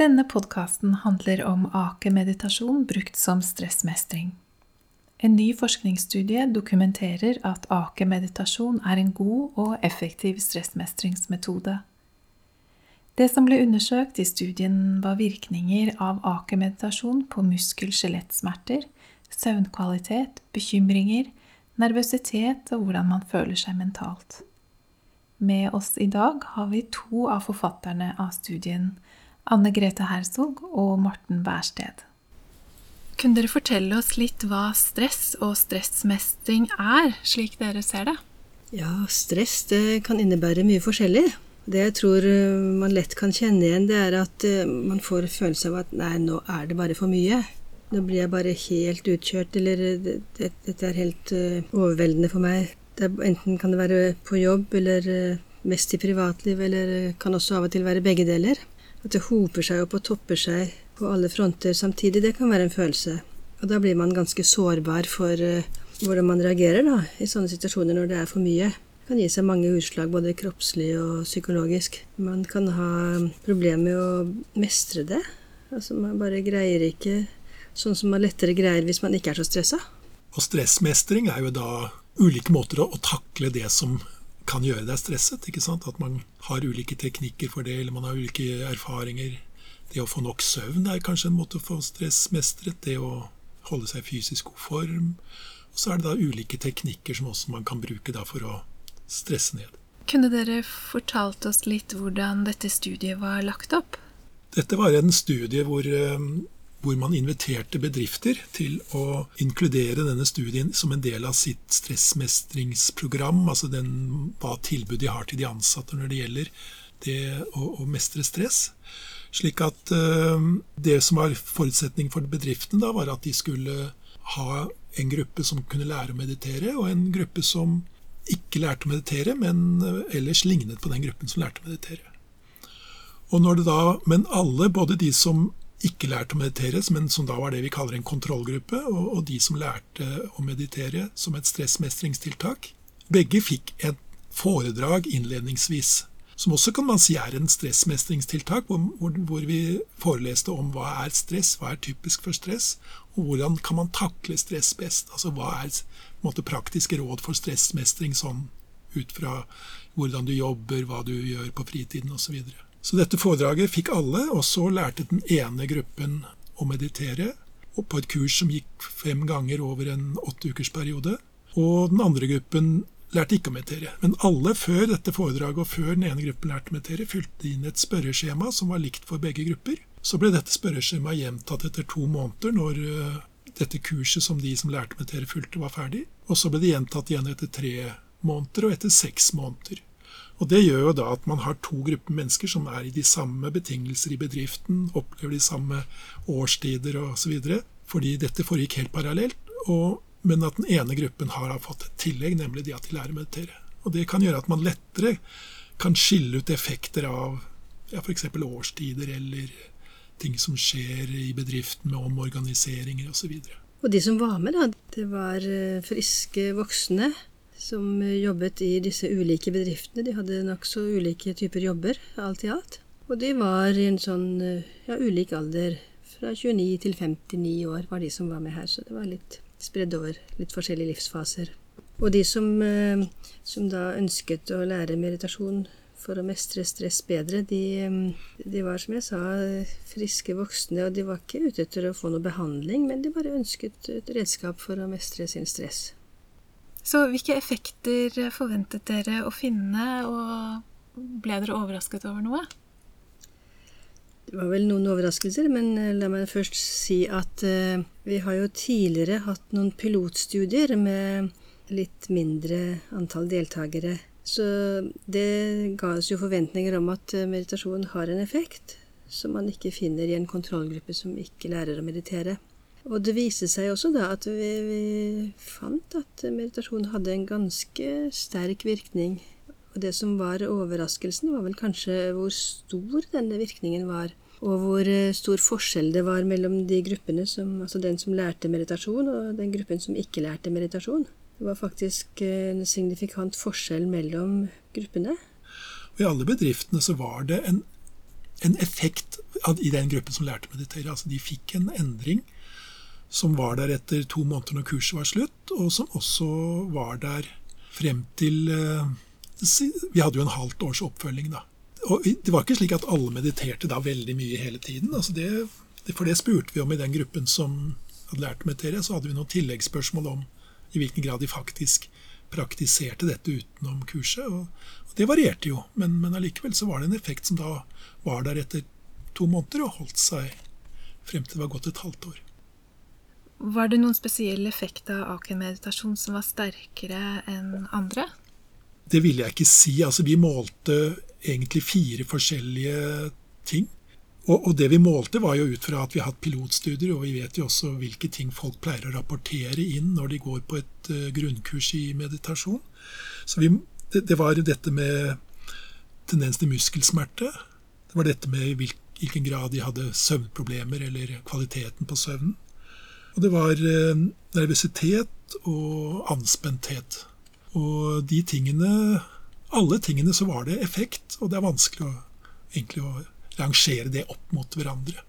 Denne podkasten handler om ake-meditasjon brukt som stressmestring. En ny forskningsstudie dokumenterer at ake-meditasjon er en god og effektiv stressmestringsmetode. Det som ble undersøkt i studien, var virkninger av ake-meditasjon på muskel-skjelettsmerter, søvnkvalitet, bekymringer, nervøsitet og hvordan man føler seg mentalt. Med oss i dag har vi to av forfatterne av studien, Anne Grete Herzog og Morten Bærsted. Kunne dere fortelle oss litt hva stress og stressmestring er, slik dere ser det? Ja, stress det kan innebære mye forskjellig. Det jeg tror eh, man lett kan kjenne igjen, det er at eh, man får følelse av at nei, nå er det bare for mye. Nå blir jeg bare helt utkjørt, eller eh, dette er helt overveldende for meg. Det enten kan det være på jobb, eller mest i privatliv, eller kan også av og til være begge deler. At det hoper seg opp og topper seg på alle fronter samtidig, det kan være en følelse. Og da blir man ganske sårbar for uh, hvordan man reagerer da, i sånne situasjoner når det er for mye. Det kan gi seg mange utslag, både kroppslig og psykologisk. Man kan ha problemer med å mestre det. Altså Man bare greier ikke sånn som man lettere greier hvis man ikke er så stressa. Og stressmestring er jo da ulike måter å, takle det som kan gjøre deg stresset. ikke sant? At man har ulike teknikker for det, eller man har ulike erfaringer. Det å få nok søvn er kanskje en måte å få stress mestret. Det å holde seg i fysisk god form. Og så er det da ulike teknikker som også man kan bruke for å stresse ned. Kunne dere fortalt oss litt hvordan dette studiet var lagt opp? Dette var en studie hvor eh, hvor man inviterte bedrifter til å inkludere denne studien som en del av sitt stressmestringsprogram, altså den, hva tilbud de har til de ansatte når det gjelder det å, å mestre stress. Slik at uh, det som var forutsetning for bedriften, da, var at de skulle ha en gruppe som kunne lære å meditere, og en gruppe som ikke lærte å meditere, men ellers lignet på den gruppen som lærte å meditere. Og når det da, Men alle, både de som ikke lærte å meditere, men som da var det vi kaller en kontrollgruppe, og, og de som lærte å meditere som et stressmestringstiltak. Begge fikk et foredrag innledningsvis, som også kan man si er en stressmestringstiltak, hvor, hvor, hvor, vi foreleste om hva er stress, hva er typisk for stress, og hvordan kan man takle stress best. Altså hva er måte, praktiske råd for stressmestring sånn ut fra hvordan du jobber, hva du gjør på fritiden osv. Så dette foredraget fikk alle, og så lærte den ene gruppen å meditere og på et kurs som gikk fem ganger over en åtte ukers periode. Og den andre gruppen lærte ikke å meditere. Men alle før dette foredraget og før den ene gruppen lærte å meditere, fylte inn et spørreskjema som var likt for begge grupper. Så ble dette spørreskjemaet gjentatt etter to måneder, når uh, dette kurset som de som lærte å meditere, fulgte, var ferdig. Og så ble det gjentatt igjen etter tre måneder og etter seks måneder. Og Det gjør jo da at man har to grupper mennesker som er i de samme betingelser i bedriften, opplever de samme årstider osv. Fordi dette foregikk helt parallelt. Og, men at den ene gruppen har fått et tillegg, nemlig det at de lærer å meditere. Og Det kan gjøre at man lettere kan skille ut effekter av ja, f.eks. årstider eller ting som skjer i bedriften med omorganiseringer osv. Og, så og de som var med, da, det var eh, friske voksne som jobbet i disse ulike bedriftene. De hadde nokså ulike typer jobber, alt i alt. Og de var i en sånn ja, ulik alder. Fra 29 til 59 år var de som var med her, så det var litt spredd over litt forskjellige livsfaser. Og de som, eh, som da ønsket å lære meditasjon for å mestre stress bedre, de, de, var, som jeg sa, friske voksne, og de var ikke ute etter å få noe behandling, men de bare ønsket et redskap for å mestre sin stress. Så hvilke effekter forventet dere å finne, og ble dere overrasket over noe? Det var vel noen overraskelser, men eh, la meg først si at uh, vi har jo tidligere hatt noen pilotstudier med litt mindre antall deltakere. Så det ga oss jo forventninger om at eh, meditasjon har en effekt som man ikke finner i en kontrollgruppe som ikke lærer å meditere. Og det viste seg også da at vi, vi fant at meditasjon hadde en ganske sterk virkning. Og det som var overraskelsen, var vel kanskje hvor stor denne virkningen var. Og hvor eh, stor forskjell det var mellom de gruppene, som, altså den som lærte meditasjon, og den gruppen som ikke lærte meditasjon. Det var faktisk en signifikant forskjell mellom gruppene. Og I alle bedriftene så var det en, en effekt i den gruppen som lærte å meditere. Altså, de fikk en endring som var der etter to måneder når kurset var slutt, og som også var der frem til eh, Vi hadde jo en halvt års oppfølging, da. Og det var ikke slik at alle mediterte da veldig mye hele tiden. Altså det, for det spurte vi om i den gruppen som hadde lært å meditere. Så hadde vi noen tilleggsspørsmål om i hvilken grad de faktisk praktiserte dette utenom kurset. Og, det varierte jo, men, men allikevel så var det en effekt som da var der etter to måneder og holdt seg frem til det var gått et halvt år. Var det noen spesiell effekt av aken-meditasjon som var sterkere enn andre? Det vil jeg ikke si. Altså, vi målte egentlig fire forskjellige ting. Og, og, det vi målte, var jo ut fra at vi har hatt pilotstudier, og vi vet jo også hvilke ting folk pleier å rapportere inn når de går på et uh, grunnkurs i meditasjon. Så vi, det, det, var dette med tendens til muskelsmerte. Det var dette med hvilken grad de hadde søvnproblemer, eller kvaliteten på søvnen. Og det var eh, nervøsitet og anspenthet. Og de tingene Alle tingene så var det effekt, og det er vanskelig å, egentlig å rangere det opp mot hverandre.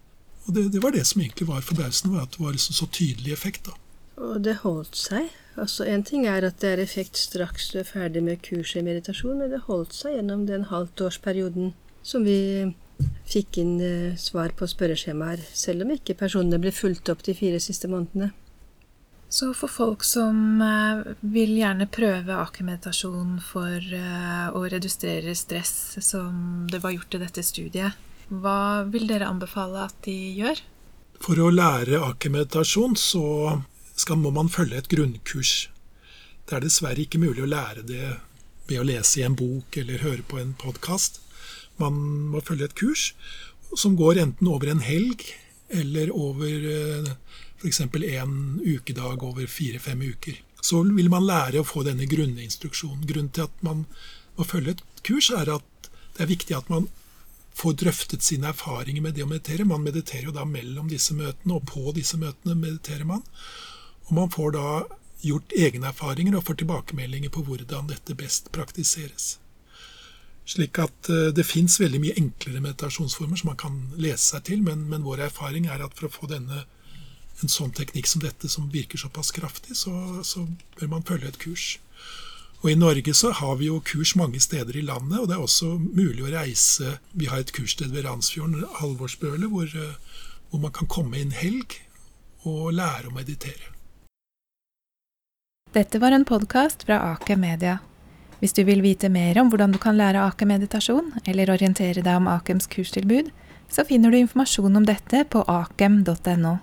Og det, det var det som egentlig var forbausende, var at det var liksom så tydelig effekt. da. Og det holdt seg? Altså En ting er at det er effekt straks du er ferdig med kurset i meditasjon, men det holdt seg gjennom den halvtårsperioden som vi fikk inn eh, svar på spørreskjemaer, selv om ikke personene ble fulgt opp de fire siste månedene. Så for folk som eh, vil gjerne prøve akermeditasjon for eh, å redusere stress, som det var gjort i dette studiet, hva vil dere anbefale at de gjør? For å lære akermeditasjon så skal, må man følge et grunnkurs. Det er dessverre ikke mulig å lære det ved å lese i en bok eller høre på en podkast. Man må følge et kurs som går enten over en helg eller over eh, f.eks. en ukedag over fire-fem uker. Så vil man lære å få denne grunninstruksjonen. Grunnen til at man må følge et kurs, er at det er viktig at man får drøftet sine erfaringer med det å meditere. Man mediterer jo da mellom disse møtene, og på disse møtene mediterer man. Og man får da gjort egne erfaringer og får tilbakemeldinger på hvordan dette best praktiseres. Slik at eh, det fins veldig mye enklere meditasjonsformer som man kan lese seg til, men, men, vår erfaring er at for å få denne, en sånn teknikk som dette, som virker såpass kraftig, så, så, bør man følge et kurs. Og I Norge så har vi jo kurs mange steder i landet, og det er også mulig å reise Vi har et kurssted ved Randsfjorden, Halvorsbøle, hvor, eh, hvor man kan komme en helg og lære å meditere. Dette var en podkast fra Aker Media. Hvis du vil vite mer om hvordan du kan lære Akem-meditasjon, eller orientere deg om Akems kurstilbud, så finner du informasjon om dette på akem.no.